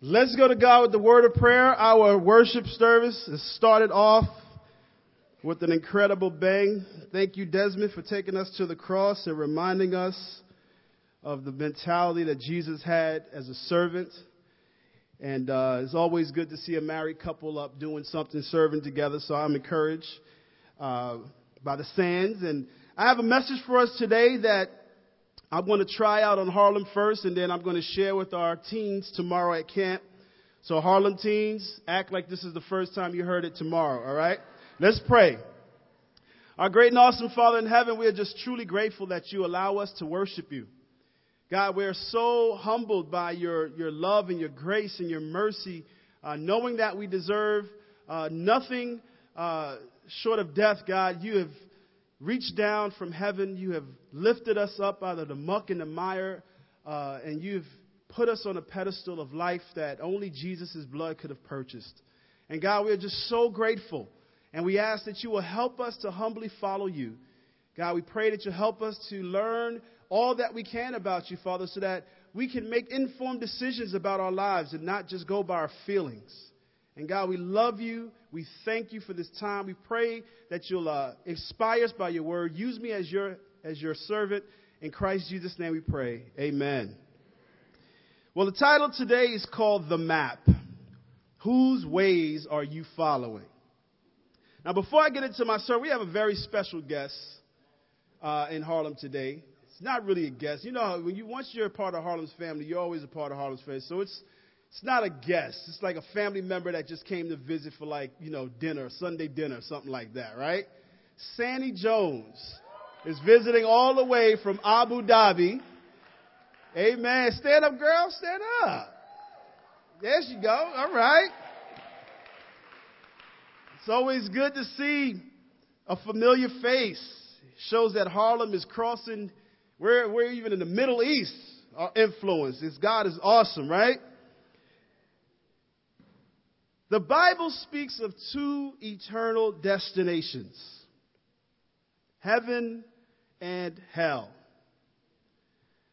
Let's go to God with the word of prayer. Our worship service has started off with an incredible bang. Thank you, Desmond, for taking us to the cross and reminding us of the mentality that Jesus had as a servant. And uh, it's always good to see a married couple up doing something, serving together. So I'm encouraged uh, by the sands. And I have a message for us today that I'm going to try out on Harlem first, and then I'm going to share with our teens tomorrow at camp. So, Harlem teens, act like this is the first time you heard it tomorrow, all right? Let's pray. Our great and awesome Father in heaven, we are just truly grateful that you allow us to worship you. God, we're so humbled by your, your love and your grace and your mercy, uh, knowing that we deserve uh, nothing uh, short of death, God. You have reached down from heaven. You have lifted us up out of the muck and the mire, uh, and you've put us on a pedestal of life that only Jesus' blood could have purchased. And God, we are just so grateful. And we ask that you will help us to humbly follow you. God, we pray that you help us to learn all that we can about you, Father, so that we can make informed decisions about our lives and not just go by our feelings. And God, we love you. We thank you for this time. We pray that you'll uh, inspire us by your word. Use me as your, as your servant. In Christ Jesus' name we pray. Amen. Well, the title today is called The Map. Whose ways are you following? Now, before I get into my sermon, we have a very special guest uh, in Harlem today. It's not really a guest. You know, when you once you're a part of Harlem's family, you're always a part of Harlem's family. So it's it's not a guest. It's like a family member that just came to visit for like, you know, dinner, Sunday dinner, something like that, right? Sandy Jones is visiting all the way from Abu Dhabi. Amen. Stand up, girl. Stand up. There she go. All right. It's always good to see a familiar face. shows that Harlem is crossing. We're, we're even in the Middle East. Our influence. It's God is awesome, right? The Bible speaks of two eternal destinations heaven and hell.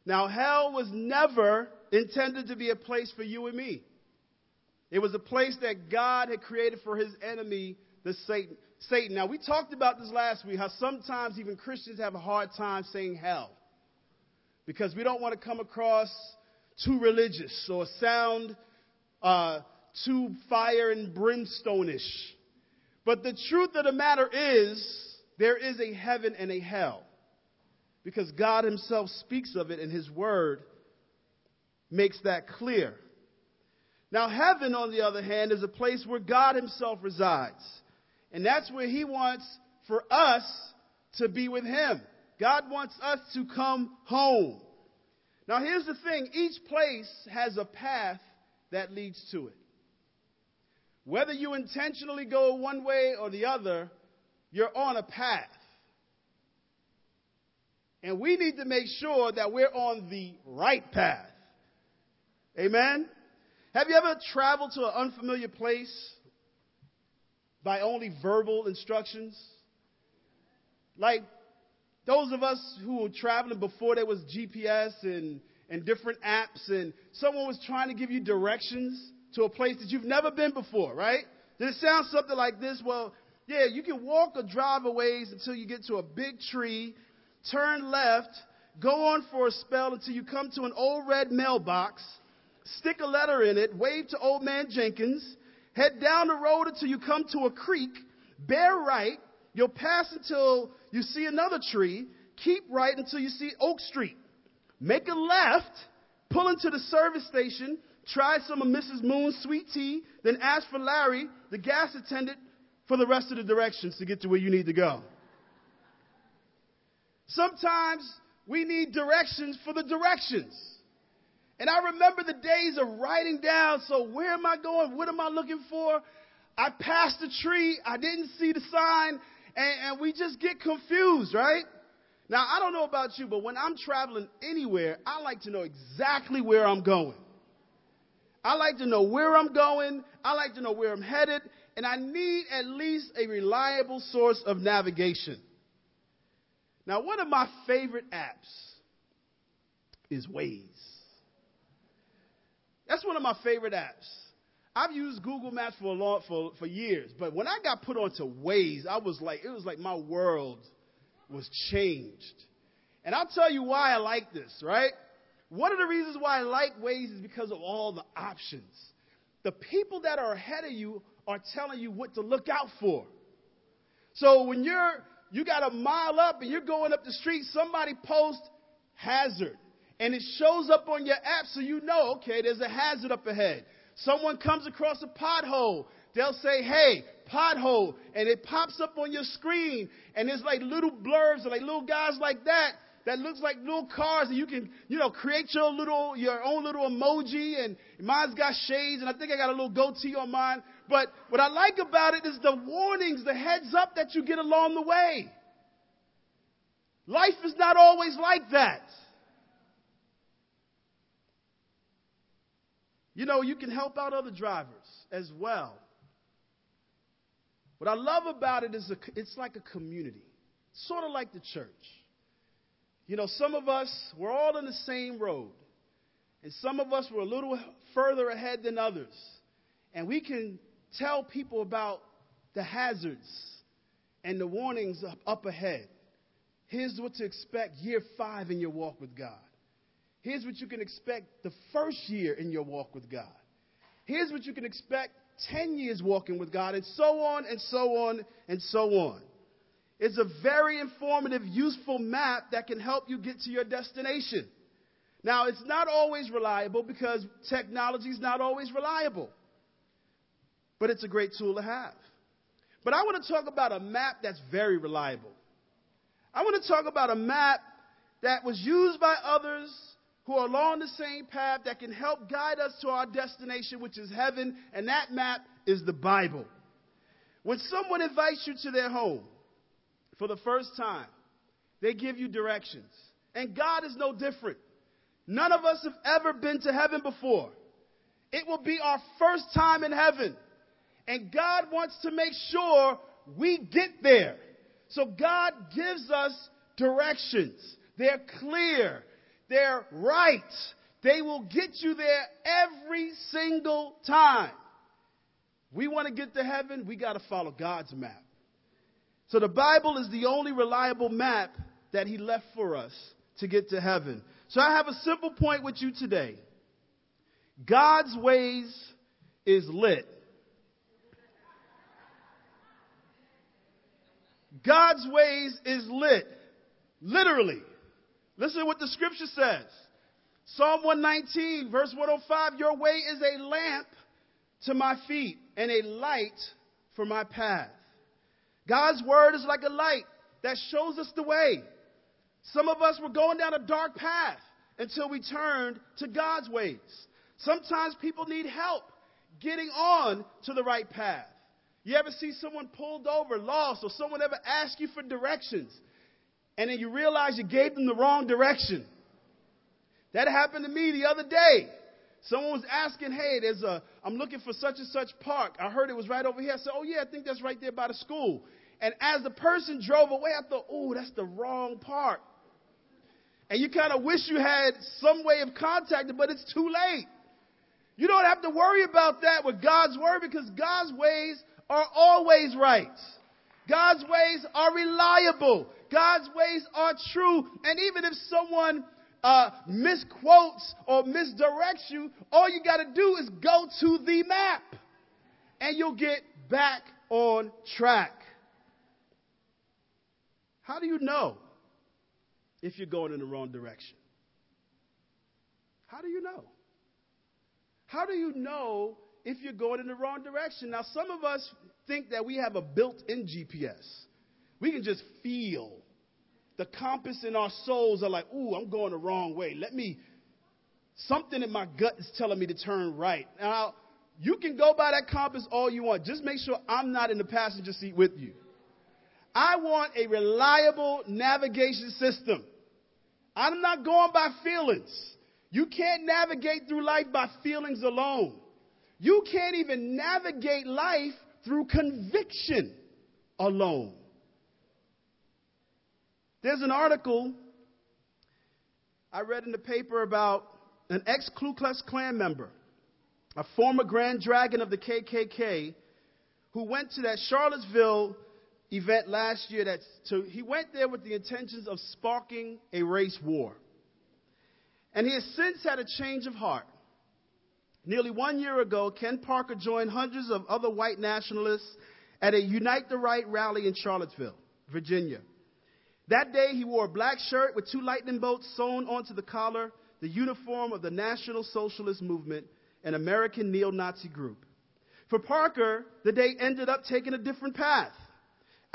Now, hell was never intended to be a place for you and me. It was a place that God had created for his enemy, the Satan. Satan. Now, we talked about this last week, how sometimes even Christians have a hard time saying hell because we don't want to come across too religious or sound uh, too fire and brimstone-ish. But the truth of the matter is, there is a heaven and a hell. Because God Himself speaks of it, and His Word makes that clear. Now, heaven, on the other hand, is a place where God Himself resides. And that's where He wants for us to be with Him. God wants us to come home. Now, here's the thing each place has a path that leads to it. Whether you intentionally go one way or the other, you're on a path. And we need to make sure that we're on the right path. Amen? Have you ever traveled to an unfamiliar place by only verbal instructions? Like those of us who were traveling before there was GPS and, and different apps, and someone was trying to give you directions to a place that you've never been before, right? Did it sound something like this? Well, yeah, you can walk or drive a ways until you get to a big tree, turn left, go on for a spell until you come to an old red mailbox, stick a letter in it, wave to old man Jenkins, head down the road until you come to a creek, bear right, you'll pass until you see another tree, keep right until you see Oak Street. Make a left, pull into the service station, Try some of Mrs. Moon's sweet tea, then ask for Larry, the gas attendant, for the rest of the directions to get to where you need to go. Sometimes we need directions for the directions. And I remember the days of writing down, so where am I going? What am I looking for? I passed the tree, I didn't see the sign, and, and we just get confused, right? Now, I don't know about you, but when I'm traveling anywhere, I like to know exactly where I'm going. I like to know where I'm going. I like to know where I'm headed. And I need at least a reliable source of navigation. Now, one of my favorite apps is Waze. That's one of my favorite apps. I've used Google Maps for a long, for, for years, but when I got put onto Waze, I was like, it was like my world was changed. And I'll tell you why I like this, right? One of the reasons why I like Waze is because of all the options. The people that are ahead of you are telling you what to look out for. So when you're you got a mile up and you're going up the street, somebody posts hazard. And it shows up on your app so you know, okay, there's a hazard up ahead. Someone comes across a pothole. They'll say, hey, pothole. And it pops up on your screen. And it's like little blurbs, like little guys like that that looks like little cars and you can, you know, create your little, your own little emoji and mine's got shades and I think I got a little goatee on mine. But what I like about it is the warnings, the heads up that you get along the way. Life is not always like that. You know, you can help out other drivers as well. What I love about it is a, it's like a community, sort of like the church. You know, some of us, we're all on the same road. And some of us were a little further ahead than others. And we can tell people about the hazards and the warnings up, up ahead. Here's what to expect year five in your walk with God. Here's what you can expect the first year in your walk with God. Here's what you can expect 10 years walking with God, and so on and so on and so on. It's a very informative, useful map that can help you get to your destination. Now, it's not always reliable because technology is not always reliable, but it's a great tool to have. But I want to talk about a map that's very reliable. I want to talk about a map that was used by others who are along the same path that can help guide us to our destination, which is heaven, and that map is the Bible. When someone invites you to their home, for the first time. They give you directions. And God is no different. None of us have ever been to heaven before. It will be our first time in heaven. And God wants to make sure we get there. So God gives us directions. They're clear. They're right. They will get you there every single time. We want to get to heaven, we got to follow God's map. So the Bible is the only reliable map that He left for us to get to heaven. So I have a simple point with you today. God's ways is lit. God's ways is lit. Literally. Listen to what the scripture says. Psalm 119, verse 105 Your way is a lamp to my feet and a light for my path. God's word is like a light that shows us the way. Some of us were going down a dark path until we turned to God's ways. Sometimes people need help getting on to the right path. You ever see someone pulled over, lost, or someone ever ask you for directions, and then you realize you gave them the wrong direction? That happened to me the other day. Someone was asking, hey, there's a, I'm looking for such and such park. I heard it was right over here. I said, oh yeah, I think that's right there by the school. And as the person drove away, I thought, oh, that's the wrong park. And you kind of wish you had some way of contacting, but it's too late. You don't have to worry about that with God's word because God's ways are always right. God's ways are reliable. God's ways are true. And even if someone uh, misquotes or misdirects you, all you got to do is go to the map and you'll get back on track. How do you know if you're going in the wrong direction? How do you know? How do you know if you're going in the wrong direction? Now, some of us think that we have a built in GPS. We can just feel the compass in our souls are like, ooh, I'm going the wrong way. Let me, something in my gut is telling me to turn right. Now, you can go by that compass all you want. Just make sure I'm not in the passenger seat with you. I want a reliable navigation system. I'm not going by feelings. You can't navigate through life by feelings alone. You can't even navigate life through conviction alone. There's an article I read in the paper about an ex Ku Klux Klan member a former Grand Dragon of the KKK, who went to that Charlottesville event last year. That so he went there with the intentions of sparking a race war, and he has since had a change of heart. Nearly one year ago, Ken Parker joined hundreds of other white nationalists at a Unite the Right rally in Charlottesville, Virginia. That day, he wore a black shirt with two lightning bolts sewn onto the collar, the uniform of the National Socialist Movement, an American neo Nazi group. For Parker, the day ended up taking a different path.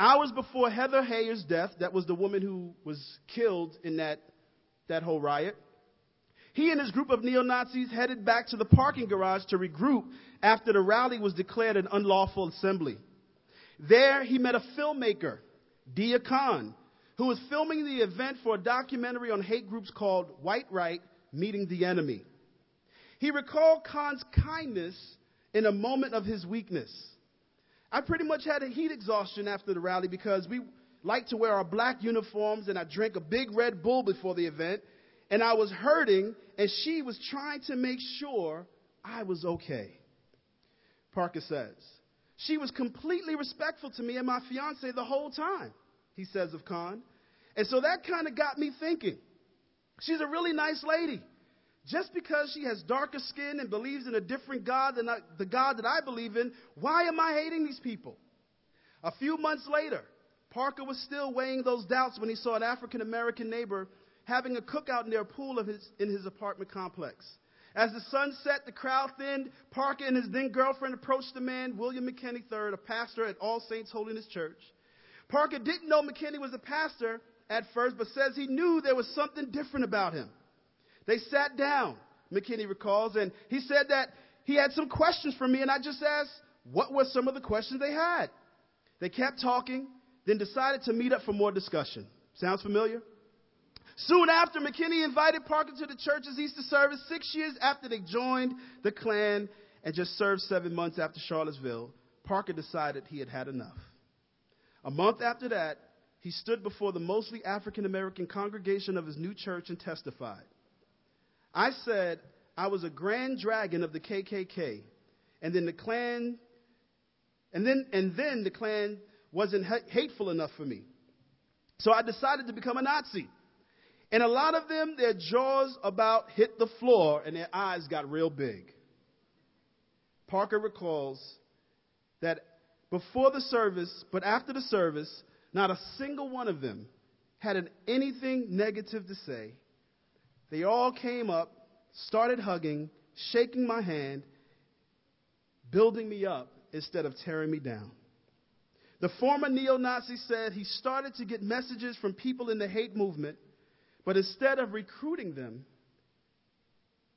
Hours before Heather Heyer's death, that was the woman who was killed in that, that whole riot, he and his group of neo Nazis headed back to the parking garage to regroup after the rally was declared an unlawful assembly. There, he met a filmmaker, Deeyah Khan, who was filming the event for a documentary on hate groups called White Right Meeting the Enemy. He recalled Khan's kindness in a moment of his weakness. I pretty much had a heat exhaustion after the rally because we like to wear our black uniforms and I drank a big Red Bull before the event and I was hurting and she was trying to make sure I was okay. Parker says. She was completely respectful to me and my fiance the whole time, he says of Khan. And so that kind of got me thinking. She's a really nice lady. Just because she has darker skin and believes in a different God than I, the God that I believe in, why am I hating these people? A few months later, Parker was still weighing those doubts when he saw an African American neighbor having a cookout near a pool his, in his apartment complex. As the sun set, the crowd thinned. Parker and his then girlfriend approached the man, William McKinney III, a pastor at All Saints Holiness Church. Parker didn't know McKinney was a pastor at first, but says he knew there was something different about him. They sat down, McKinney recalls, and he said that he had some questions for me, and I just asked what were some of the questions they had. They kept talking, then decided to meet up for more discussion. Sounds familiar? Soon after, McKinney invited Parker to the church's Easter service six years after they joined the Klan and just served seven months after Charlottesville. Parker decided he had had enough. A month after that, he stood before the mostly African American congregation of his new church and testified. I said I was a grand dragon of the KKK, and then the Klan, and then, and then the Klan wasn't hateful enough for me. So I decided to become a Nazi. And a lot of them, their jaws about hit the floor and their eyes got real big. Parker recalls that before the service, but after the service, not a single one of them had anything negative to say. They all came up, started hugging, shaking my hand, building me up instead of tearing me down. The former neo Nazi said he started to get messages from people in the hate movement but instead of recruiting them,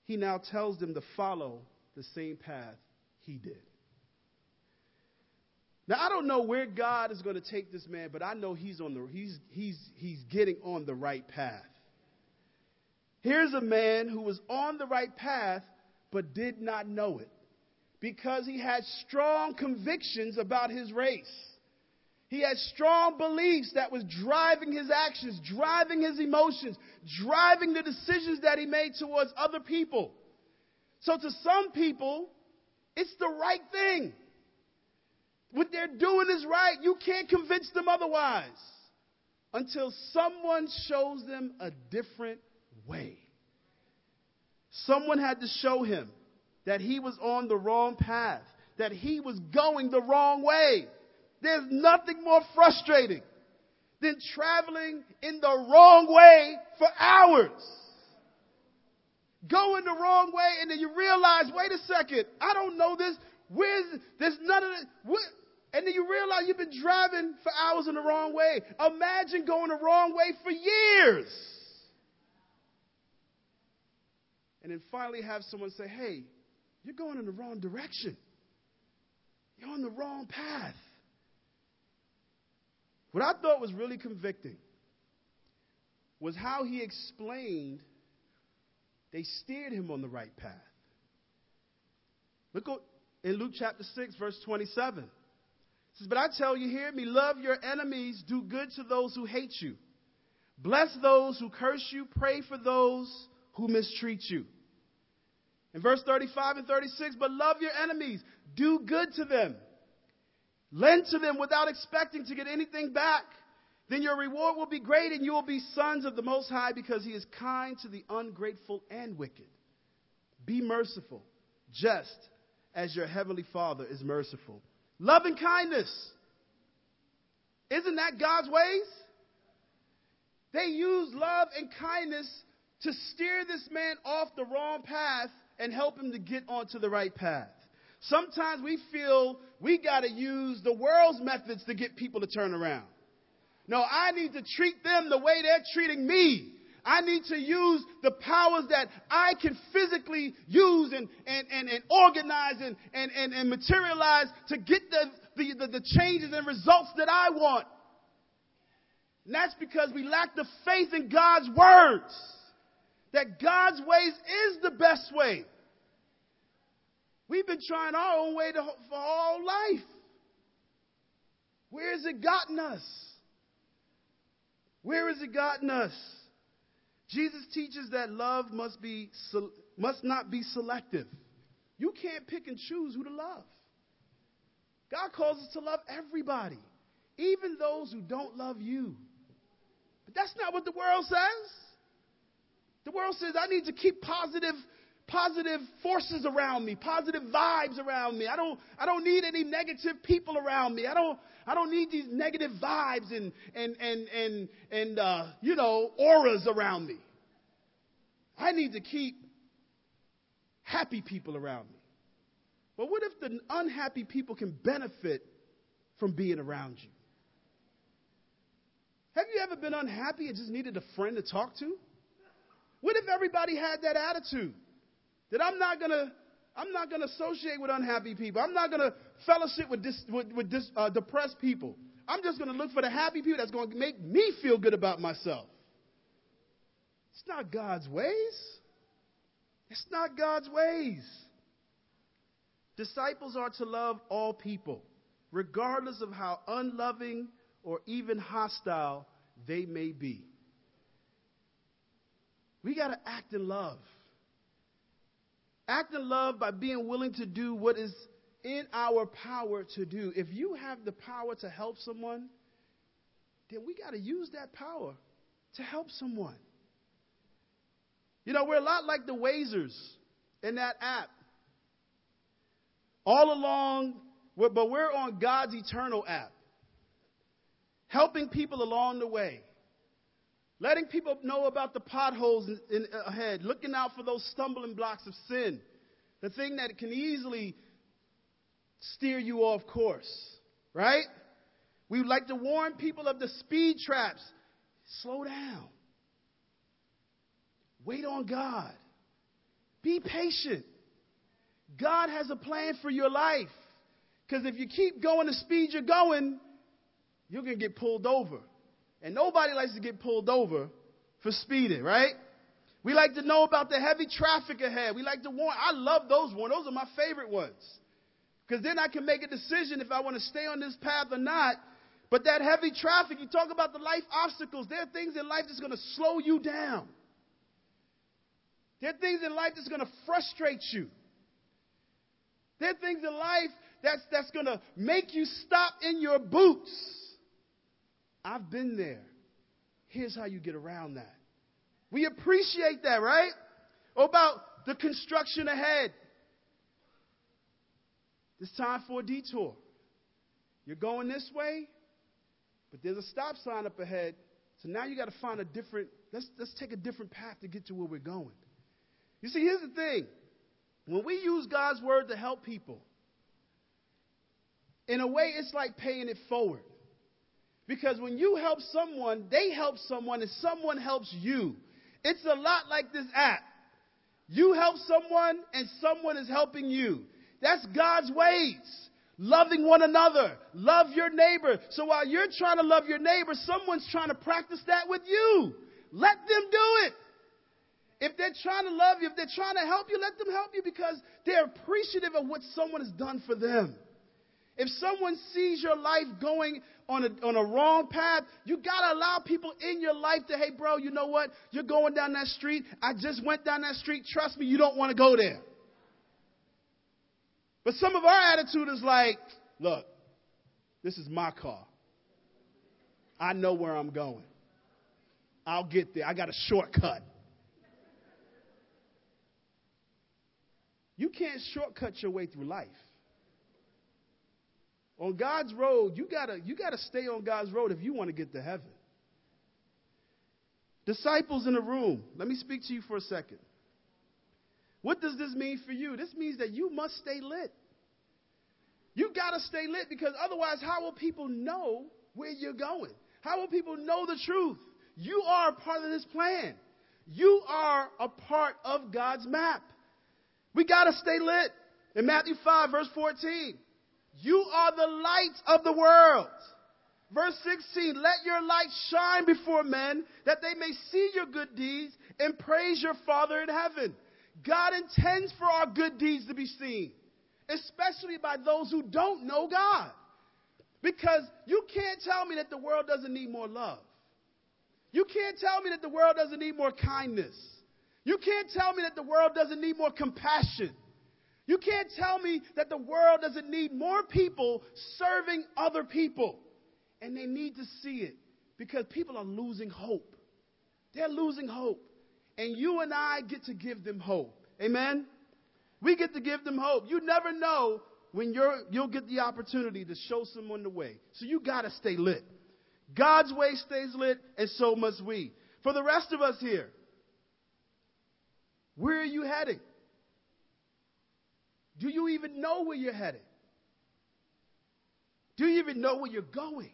he now tells them to follow the same path he did. Now I don't know where God is going to take this man, but I know he's on the he's he's he's getting on the right path. Here's a man who was on the right path but did not know it because he had strong convictions about his race. He had strong beliefs that was driving his actions, driving his emotions, driving the decisions that he made towards other people. So to some people, it's the right thing. What they're doing is right. You can't convince them otherwise until someone shows them a different way. Someone had to show him that he was on the wrong path, that he was going the wrong way. There's nothing more frustrating than traveling in the wrong way for hours. Going the wrong way, and then you realize, wait a second, I don't know this. Where's there's none of it. And then you realize you've been driving for hours in the wrong way. Imagine going the wrong way for years. And then finally have someone say, hey, you're going in the wrong direction. You're on the wrong path. What I thought was really convicting was how he explained they steered him on the right path. Look in Luke chapter 6, verse 27. It says, But I tell you, hear me, love your enemies, do good to those who hate you. Bless those who curse you, pray for those who mistreat you. In verse 35 and 36, but love your enemies, do good to them, lend to them without expecting to get anything back. Then your reward will be great and you will be sons of the Most High because He is kind to the ungrateful and wicked. Be merciful, just as your heavenly Father is merciful. Love and kindness. Isn't that God's ways? They use love and kindness to steer this man off the wrong path and help him to get onto the right path. Sometimes we feel we got to use the world's methods to get people to turn around. No, I need to treat them the way they're treating me. I need to use the powers that I can physically use and, and, and, and organize and, and, and, and materialize to get the, the, the, the changes and results that I want. And that's because we lack the faith in God's words. That God's ways is the best way. We've been trying our own way to, for all life. Where has it gotten us? Where has it gotten us? Jesus teaches that love must be must not be selective. You can't pick and choose who to love. God calls us to love everybody, even those who don't love you. But that's not what the world says. The world says I need to keep positive positive forces around me, positive vibes around me. I don't, I don't need any negative people around me. I don't, I don't need these negative vibes and, and, and, and, and, uh, you know, auras around me. I need to keep happy people around me. But what if the unhappy people can benefit from being around you? Have you ever been unhappy and just needed a friend to talk to? What if everybody had that attitude? That I'm not gonna, I'm not gonna associate with unhappy people. I'm not gonna fellowship with, dis, with, with dis, uh, depressed people. I'm just gonna look for the happy people that's gonna make me feel good about myself. It's not God's ways. It's not God's ways. Disciples are to love all people, regardless of how unloving or even hostile they may be. We got to act in love. Act in love by being willing to do what is in our power to do. If you have the power to help someone, then we got to use that power to help someone. You know, we're a lot like the Wazers in that app. All along, but we're on God's eternal app, helping people along the way. Letting people know about the potholes in, in, ahead, looking out for those stumbling blocks of sin, the thing that can easily steer you off course, right? We would like to warn people of the speed traps. Slow down. Wait on God. Be patient. God has a plan for your life. Because if you keep going the speed you're going, you're going to get pulled over. And nobody likes to get pulled over for speeding, right? We like to know about the heavy traffic ahead. We like to warn. I love those ones. Those are my favorite ones. Because then I can make a decision if I want to stay on this path or not. But that heavy traffic, you talk about the life obstacles. There are things in life that's going to slow you down. There are things in life that's going to frustrate you. There are things in life that's, that's going to make you stop in your boots. I've been there. Here's how you get around that. We appreciate that, right? about the construction ahead. It's time for a detour. You're going this way, but there's a stop sign up ahead. So now you got to find a different, let's, let's take a different path to get to where we're going. You see, here's the thing. When we use God's word to help people, in a way, it's like paying it forward. Because when you help someone, they help someone, and someone helps you. It's a lot like this app. You help someone, and someone is helping you. That's God's ways. Loving one another. Love your neighbor. So while you're trying to love your neighbor, someone's trying to practice that with you. Let them do it. If they're trying to love you, if they're trying to help you, let them help you because they're appreciative of what someone has done for them. If someone sees your life going on a, on a wrong path, you got to allow people in your life to, hey, bro, you know what? You're going down that street. I just went down that street. Trust me, you don't want to go there. But some of our attitude is like, look, this is my car. I know where I'm going. I'll get there. I got a shortcut. You can't shortcut your way through life. On God's road, you gotta, you gotta stay on God's road if you want to get to heaven. Disciples in the room, let me speak to you for a second. What does this mean for you? This means that you must stay lit. You gotta stay lit because otherwise, how will people know where you're going? How will people know the truth? You are a part of this plan. You are a part of God's map. We got to stay lit. In Matthew 5, verse 14, you are the light of the world. Verse 16, let your light shine before men that they may see your good deeds and praise your Father in heaven. God intends for our good deeds to be seen, especially by those who don't know God. Because you can't tell me that the world doesn't need more love. You can't tell me that the world doesn't need more kindness. You can't tell me that the world doesn't need more compassion. You can't tell me that the world doesn't need more people serving other people. And they need to see it because people are losing hope. They're losing hope. And you and I get to give them hope. Amen? We get to give them hope. You never know when you're, you'll get the opportunity to show someone the way. So you got to stay lit. God's way stays lit, and so must we. For the rest of us here, where are you heading? Do you even know where you're headed? Do you even know where you're going?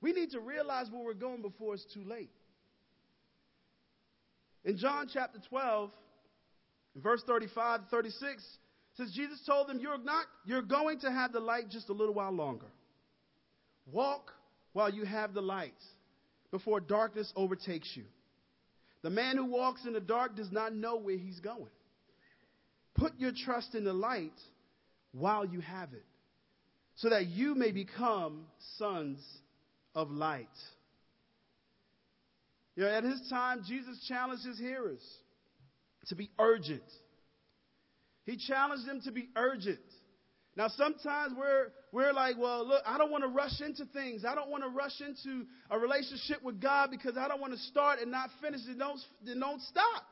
We need to realize where we're going before it's too late. In John chapter 12, verse 35 to 36, says Jesus told them, You're not you're going to have the light just a little while longer. Walk while you have the light before darkness overtakes you. The man who walks in the dark does not know where he's going. Put your trust in the light while you have it, so that you may become sons of light. You know, at his time, Jesus challenged his hearers to be urgent. He challenged them to be urgent. Now, sometimes we're, we're like, well, look, I don't want to rush into things. I don't want to rush into a relationship with God because I don't want to start and not finish and don't, don't stop.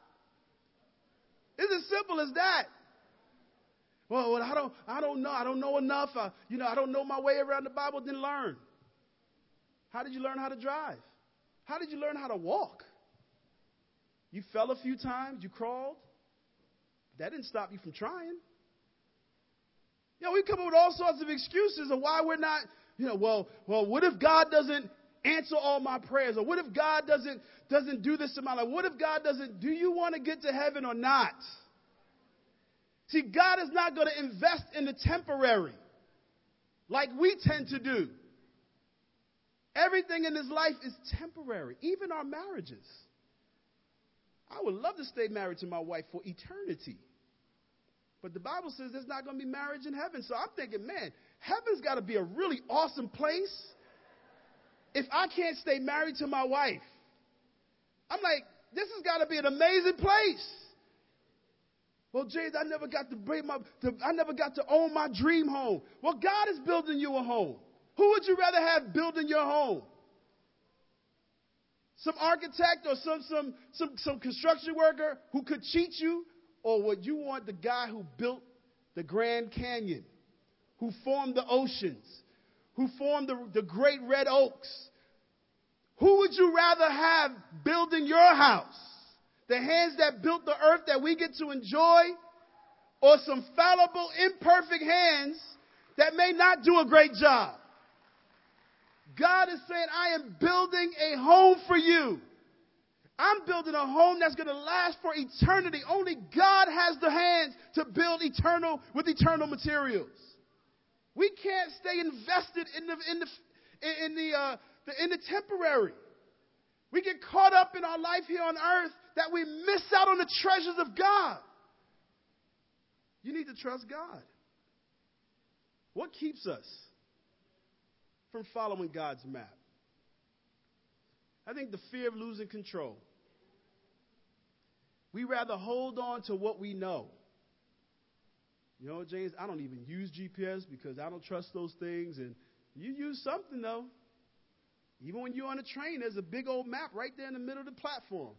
It's as simple as that. Well, well I don't, I don't know. I don't know enough. I, you know, I don't know my way around the Bible. Then learn. How did you learn how to drive? How did you learn how to walk? You fell a few times. You crawled. That didn't stop you from trying. You know, we come up with all sorts of excuses of why we're not, you know, well, well, what if God doesn't answer all my prayers? Or what if God doesn't doesn't do this in my life? What if God doesn't do you want to get to heaven or not? See, God is not going to invest in the temporary like we tend to do. Everything in this life is temporary, even our marriages. I would love to stay married to my wife for eternity. But the Bible says there's not going to be marriage in heaven. So I'm thinking, man, heaven's got to be a really awesome place if I can't stay married to my wife. I'm like, this has got to be an amazing place. Well, James, I never got to bring my, to, I never got to own my dream home. Well, God is building you a home. Who would you rather have building your home? Some architect or some, some, some, some construction worker who could cheat you or would you want the guy who built the Grand Canyon, who formed the oceans, who formed the, the great red oaks? Who would you rather have building your house? The hands that built the earth that we get to enjoy, or some fallible, imperfect hands that may not do a great job? God is saying, I am building a home for you. I'm building a home that's going to last for eternity. Only God has the hands to build eternal with eternal materials. We can't stay invested in the in the in the, uh, the in the temporary. We get caught up in our life here on earth that we miss out on the treasures of God. You need to trust God. What keeps us from following God's map? I think the fear of losing control. We rather hold on to what we know. You know, James, I don't even use GPS because I don't trust those things. And you use something, though. Even when you're on a train, there's a big old map right there in the middle of the platform.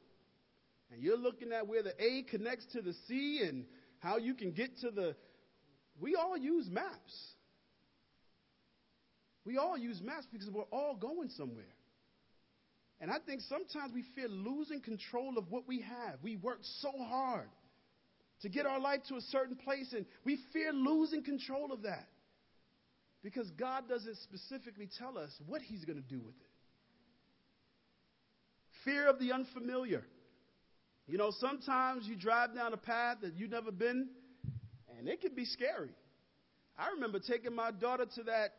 And you're looking at where the A connects to the C and how you can get to the. We all use maps. We all use maps because we're all going somewhere. And I think sometimes we fear losing control of what we have. We work so hard to get our life to a certain place, and we fear losing control of that because God doesn't specifically tell us what He's going to do with it. Fear of the unfamiliar. You know, sometimes you drive down a path that you've never been, and it can be scary. I remember taking my daughter to that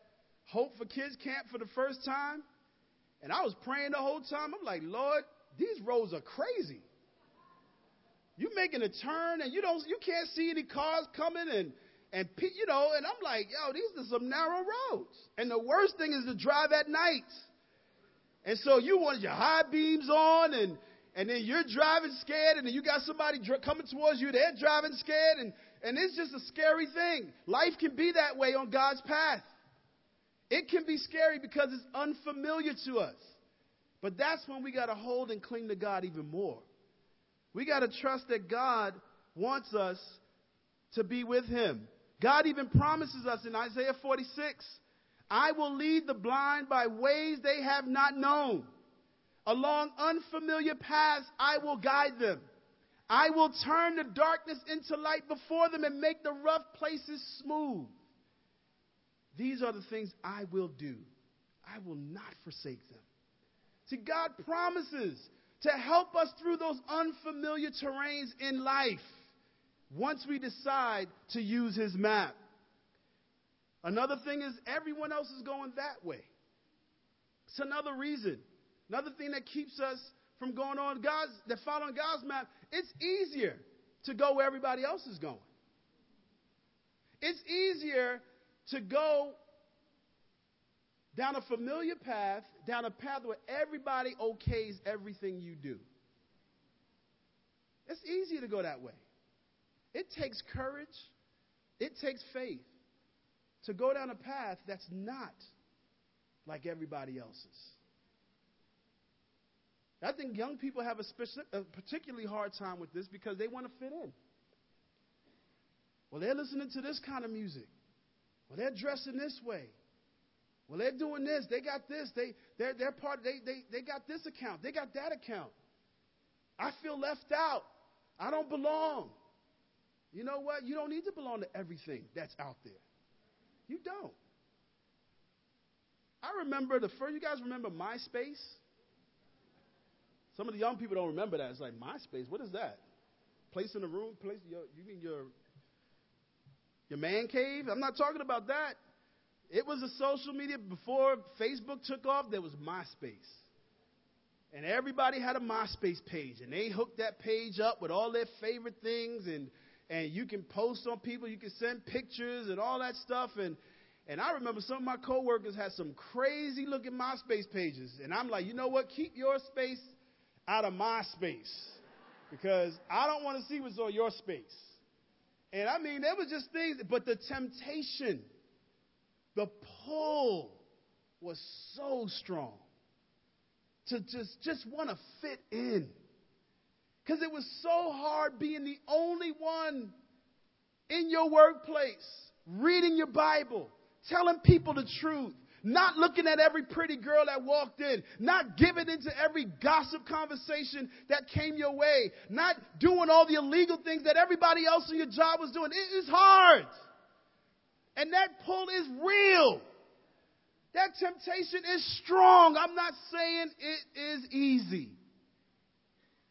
Hope for Kids camp for the first time, and I was praying the whole time. I'm like, Lord, these roads are crazy. You making a turn and you don't, you can't see any cars coming and and you know, and I'm like, yo, these are some narrow roads. And the worst thing is to drive at night. And so you want your high beams on and and then you're driving scared, and then you got somebody dr- coming towards you, they're driving scared, and, and it's just a scary thing. Life can be that way on God's path. It can be scary because it's unfamiliar to us. But that's when we got to hold and cling to God even more. We got to trust that God wants us to be with Him. God even promises us in Isaiah 46 I will lead the blind by ways they have not known. Along unfamiliar paths, I will guide them. I will turn the darkness into light before them and make the rough places smooth. These are the things I will do. I will not forsake them. See, God promises to help us through those unfamiliar terrains in life once we decide to use His map. Another thing is everyone else is going that way. It's another reason Another thing that keeps us from going on God's, that following God's map, it's easier to go where everybody else is going. It's easier to go down a familiar path, down a path where everybody okays everything you do. It's easy to go that way. It takes courage, it takes faith to go down a path that's not like everybody else's. I think young people have a, specific, a particularly hard time with this because they want to fit in. Well, they're listening to this kind of music. Well, they're dressing this way. Well, they're doing this. They got this. They they're they're part. They they they got this account. They got that account. I feel left out. I don't belong. You know what? You don't need to belong to everything that's out there. You don't. I remember the first. You guys remember MySpace? Some of the young people don't remember that. It's like MySpace. What is that? Place in a room? Place your, you mean your your man cave? I'm not talking about that. It was a social media before Facebook took off. There was MySpace, and everybody had a MySpace page, and they hooked that page up with all their favorite things, and and you can post on people, you can send pictures and all that stuff, and and I remember some of my coworkers had some crazy looking MySpace pages, and I'm like, you know what? Keep your space out of my space because I don't want to see what's on your space. And I mean, there was just things, but the temptation, the pull was so strong to just, just want to fit in. Because it was so hard being the only one in your workplace, reading your Bible, telling people the truth, not looking at every pretty girl that walked in, not giving into every gossip conversation that came your way, not doing all the illegal things that everybody else in your job was doing. It is hard. And that pull is real. That temptation is strong. I'm not saying it is easy.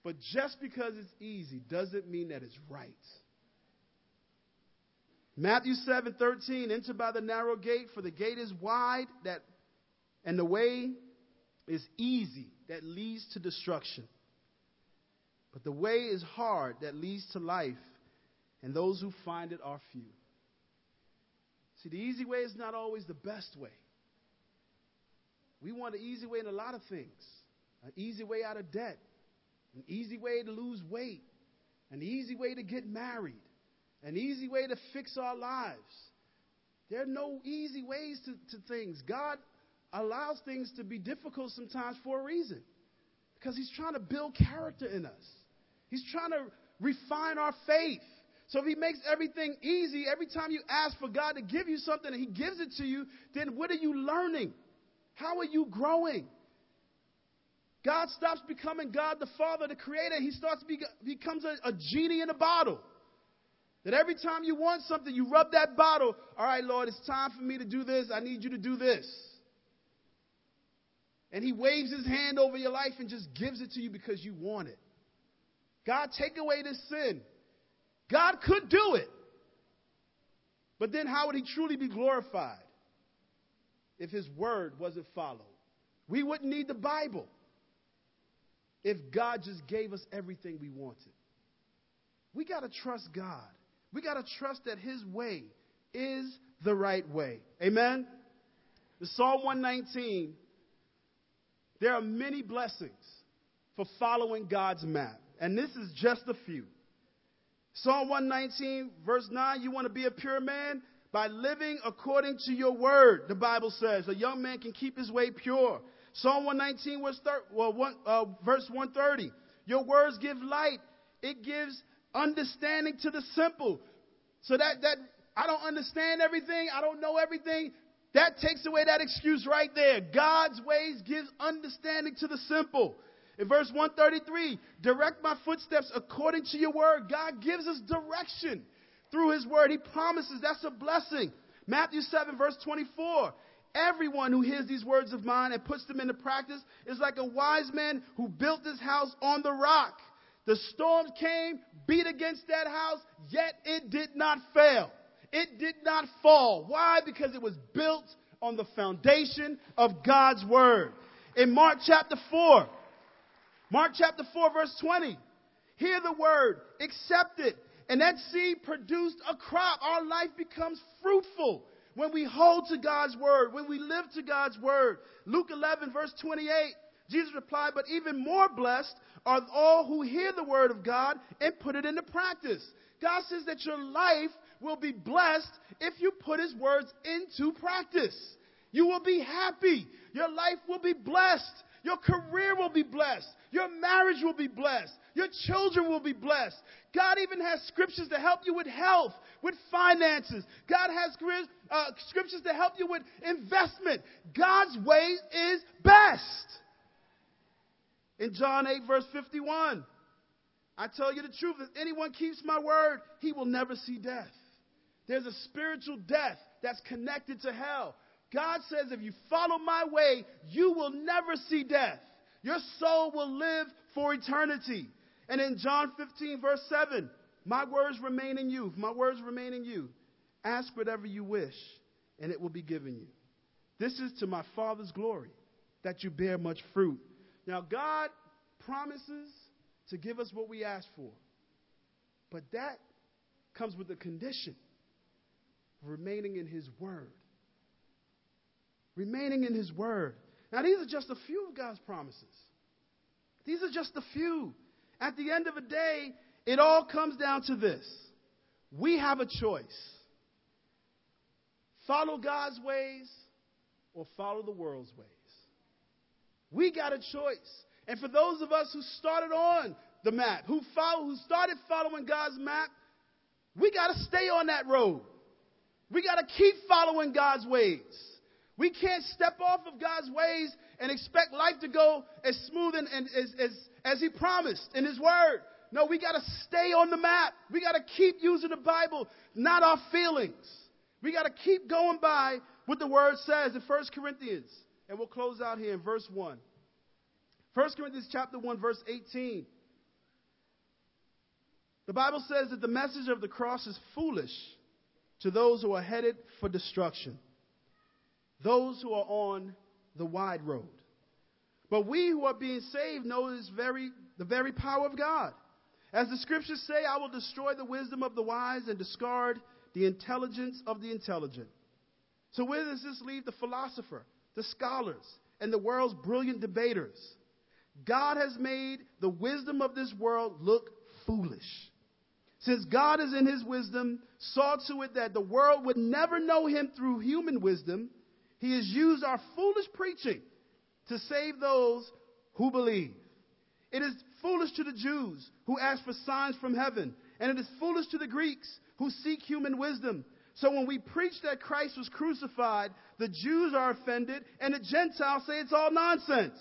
But just because it's easy doesn't mean that it's right. Matthew 7 13, enter by the narrow gate, for the gate is wide that, and the way is easy that leads to destruction. But the way is hard that leads to life, and those who find it are few. See, the easy way is not always the best way. We want an easy way in a lot of things an easy way out of debt, an easy way to lose weight, an easy way to get married, an easy way to fix our lives. There are no easy ways to, to things. God allows things to be difficult sometimes for a reason because He's trying to build character in us, He's trying to refine our faith. So if He makes everything easy, every time you ask for God to give you something and He gives it to you, then what are you learning? How are you growing? God stops becoming God the Father, the Creator. He starts to be, becomes a, a genie in a bottle. That every time you want something, you rub that bottle. All right, Lord, it's time for me to do this. I need you to do this. And He waves His hand over your life and just gives it to you because you want it. God, take away this sin. God could do it. But then how would He truly be glorified if His word wasn't followed? We wouldn't need the Bible if God just gave us everything we wanted. We got to trust God. We got to trust that His way is the right way. Amen? Psalm 119, there are many blessings for following God's map. And this is just a few. Psalm 119, verse 9, you want to be a pure man? By living according to your word, the Bible says. A young man can keep his way pure. Psalm 119, verse, thir- well, one, uh, verse 130. Your words give light. It gives understanding to the simple. So that, that I don't understand everything, I don't know everything. That takes away that excuse right there. God's ways gives understanding to the simple. In verse 133, direct my footsteps according to your word. God gives us direction through his word. He promises that's a blessing. Matthew 7, verse 24. Everyone who hears these words of mine and puts them into practice is like a wise man who built his house on the rock. The storms came, beat against that house, yet it did not fail. It did not fall. Why? Because it was built on the foundation of God's word. In Mark chapter 4, Mark chapter 4, verse 20, hear the word, accept it, and that seed produced a crop. Our life becomes fruitful when we hold to God's word, when we live to God's word. Luke 11, verse 28, Jesus replied, But even more blessed are all who hear the word of God and put it into practice. God says that your life will be blessed if you put his words into practice. You will be happy. Your life will be blessed. Your career will be blessed. Your marriage will be blessed. Your children will be blessed. God even has scriptures to help you with health, with finances. God has uh, scriptures to help you with investment. God's way is best. In John 8, verse 51, I tell you the truth if anyone keeps my word, he will never see death. There's a spiritual death that's connected to hell. God says if you follow my way, you will never see death. Your soul will live for eternity. And in John 15, verse 7, my words remain in you. My words remain in you. Ask whatever you wish, and it will be given you. This is to my Father's glory, that you bear much fruit. Now, God promises to give us what we ask for, but that comes with a condition remaining in His Word. Remaining in His Word. Now, these are just a few of God's promises. These are just a few. At the end of the day, it all comes down to this we have a choice follow God's ways or follow the world's ways. We got a choice. And for those of us who started on the map, who follow, who started following God's map, we got to stay on that road. We got to keep following God's ways. We can't step off of God's ways and expect life to go as smooth and, and as, as, as He promised in His Word. No, we got to stay on the map. We got to keep using the Bible, not our feelings. We got to keep going by what the Word says in 1 Corinthians. And we'll close out here in verse 1. 1 Corinthians chapter 1 verse 18. The Bible says that the message of the cross is foolish to those who are headed for destruction, those who are on the wide road. But we who are being saved know this very, the very power of God. As the scriptures say, I will destroy the wisdom of the wise and discard the intelligence of the intelligent. So, where does this leave the philosopher, the scholars, and the world's brilliant debaters? God has made the wisdom of this world look foolish. Since God is in his wisdom, saw to it that the world would never know him through human wisdom, he has used our foolish preaching to save those who believe. It is foolish to the Jews who ask for signs from heaven, and it is foolish to the Greeks who seek human wisdom. So when we preach that Christ was crucified, the Jews are offended, and the Gentiles say it's all nonsense.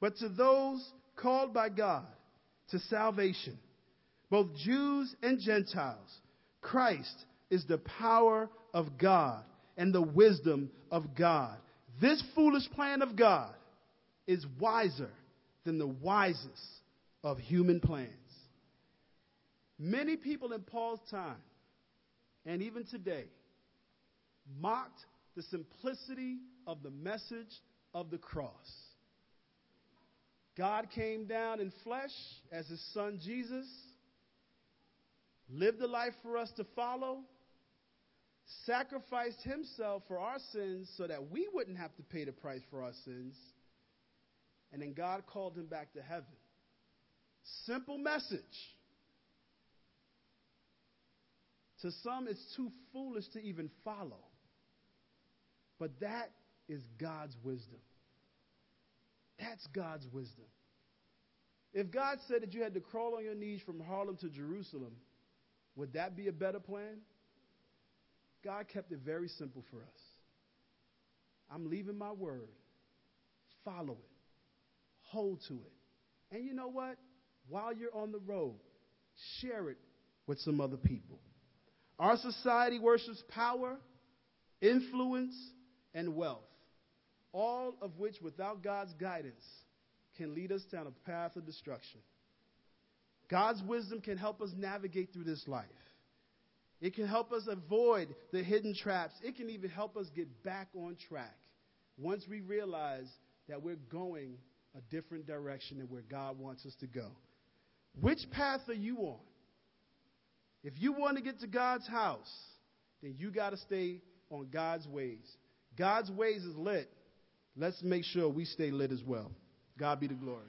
But to those called by God to salvation, both Jews and Gentiles, Christ is the power of God and the wisdom of God. This foolish plan of God is wiser than the wisest of human plans. Many people in Paul's time, and even today, mocked the simplicity of the message of the cross. God came down in flesh as his son Jesus, lived a life for us to follow, sacrificed himself for our sins so that we wouldn't have to pay the price for our sins, and then God called him back to heaven. Simple message. To some, it's too foolish to even follow. But that is God's wisdom. That's God's wisdom. If God said that you had to crawl on your knees from Harlem to Jerusalem, would that be a better plan? God kept it very simple for us. I'm leaving my word. Follow it. Hold to it. And you know what? While you're on the road, share it with some other people. Our society worships power, influence, and wealth, all of which, without God's guidance, can lead us down a path of destruction. God's wisdom can help us navigate through this life. It can help us avoid the hidden traps. It can even help us get back on track once we realize that we're going a different direction than where God wants us to go. Which path are you on? If you want to get to God's house, then you got to stay on God's ways. God's ways is lit. Let's make sure we stay lit as well. God be the glory.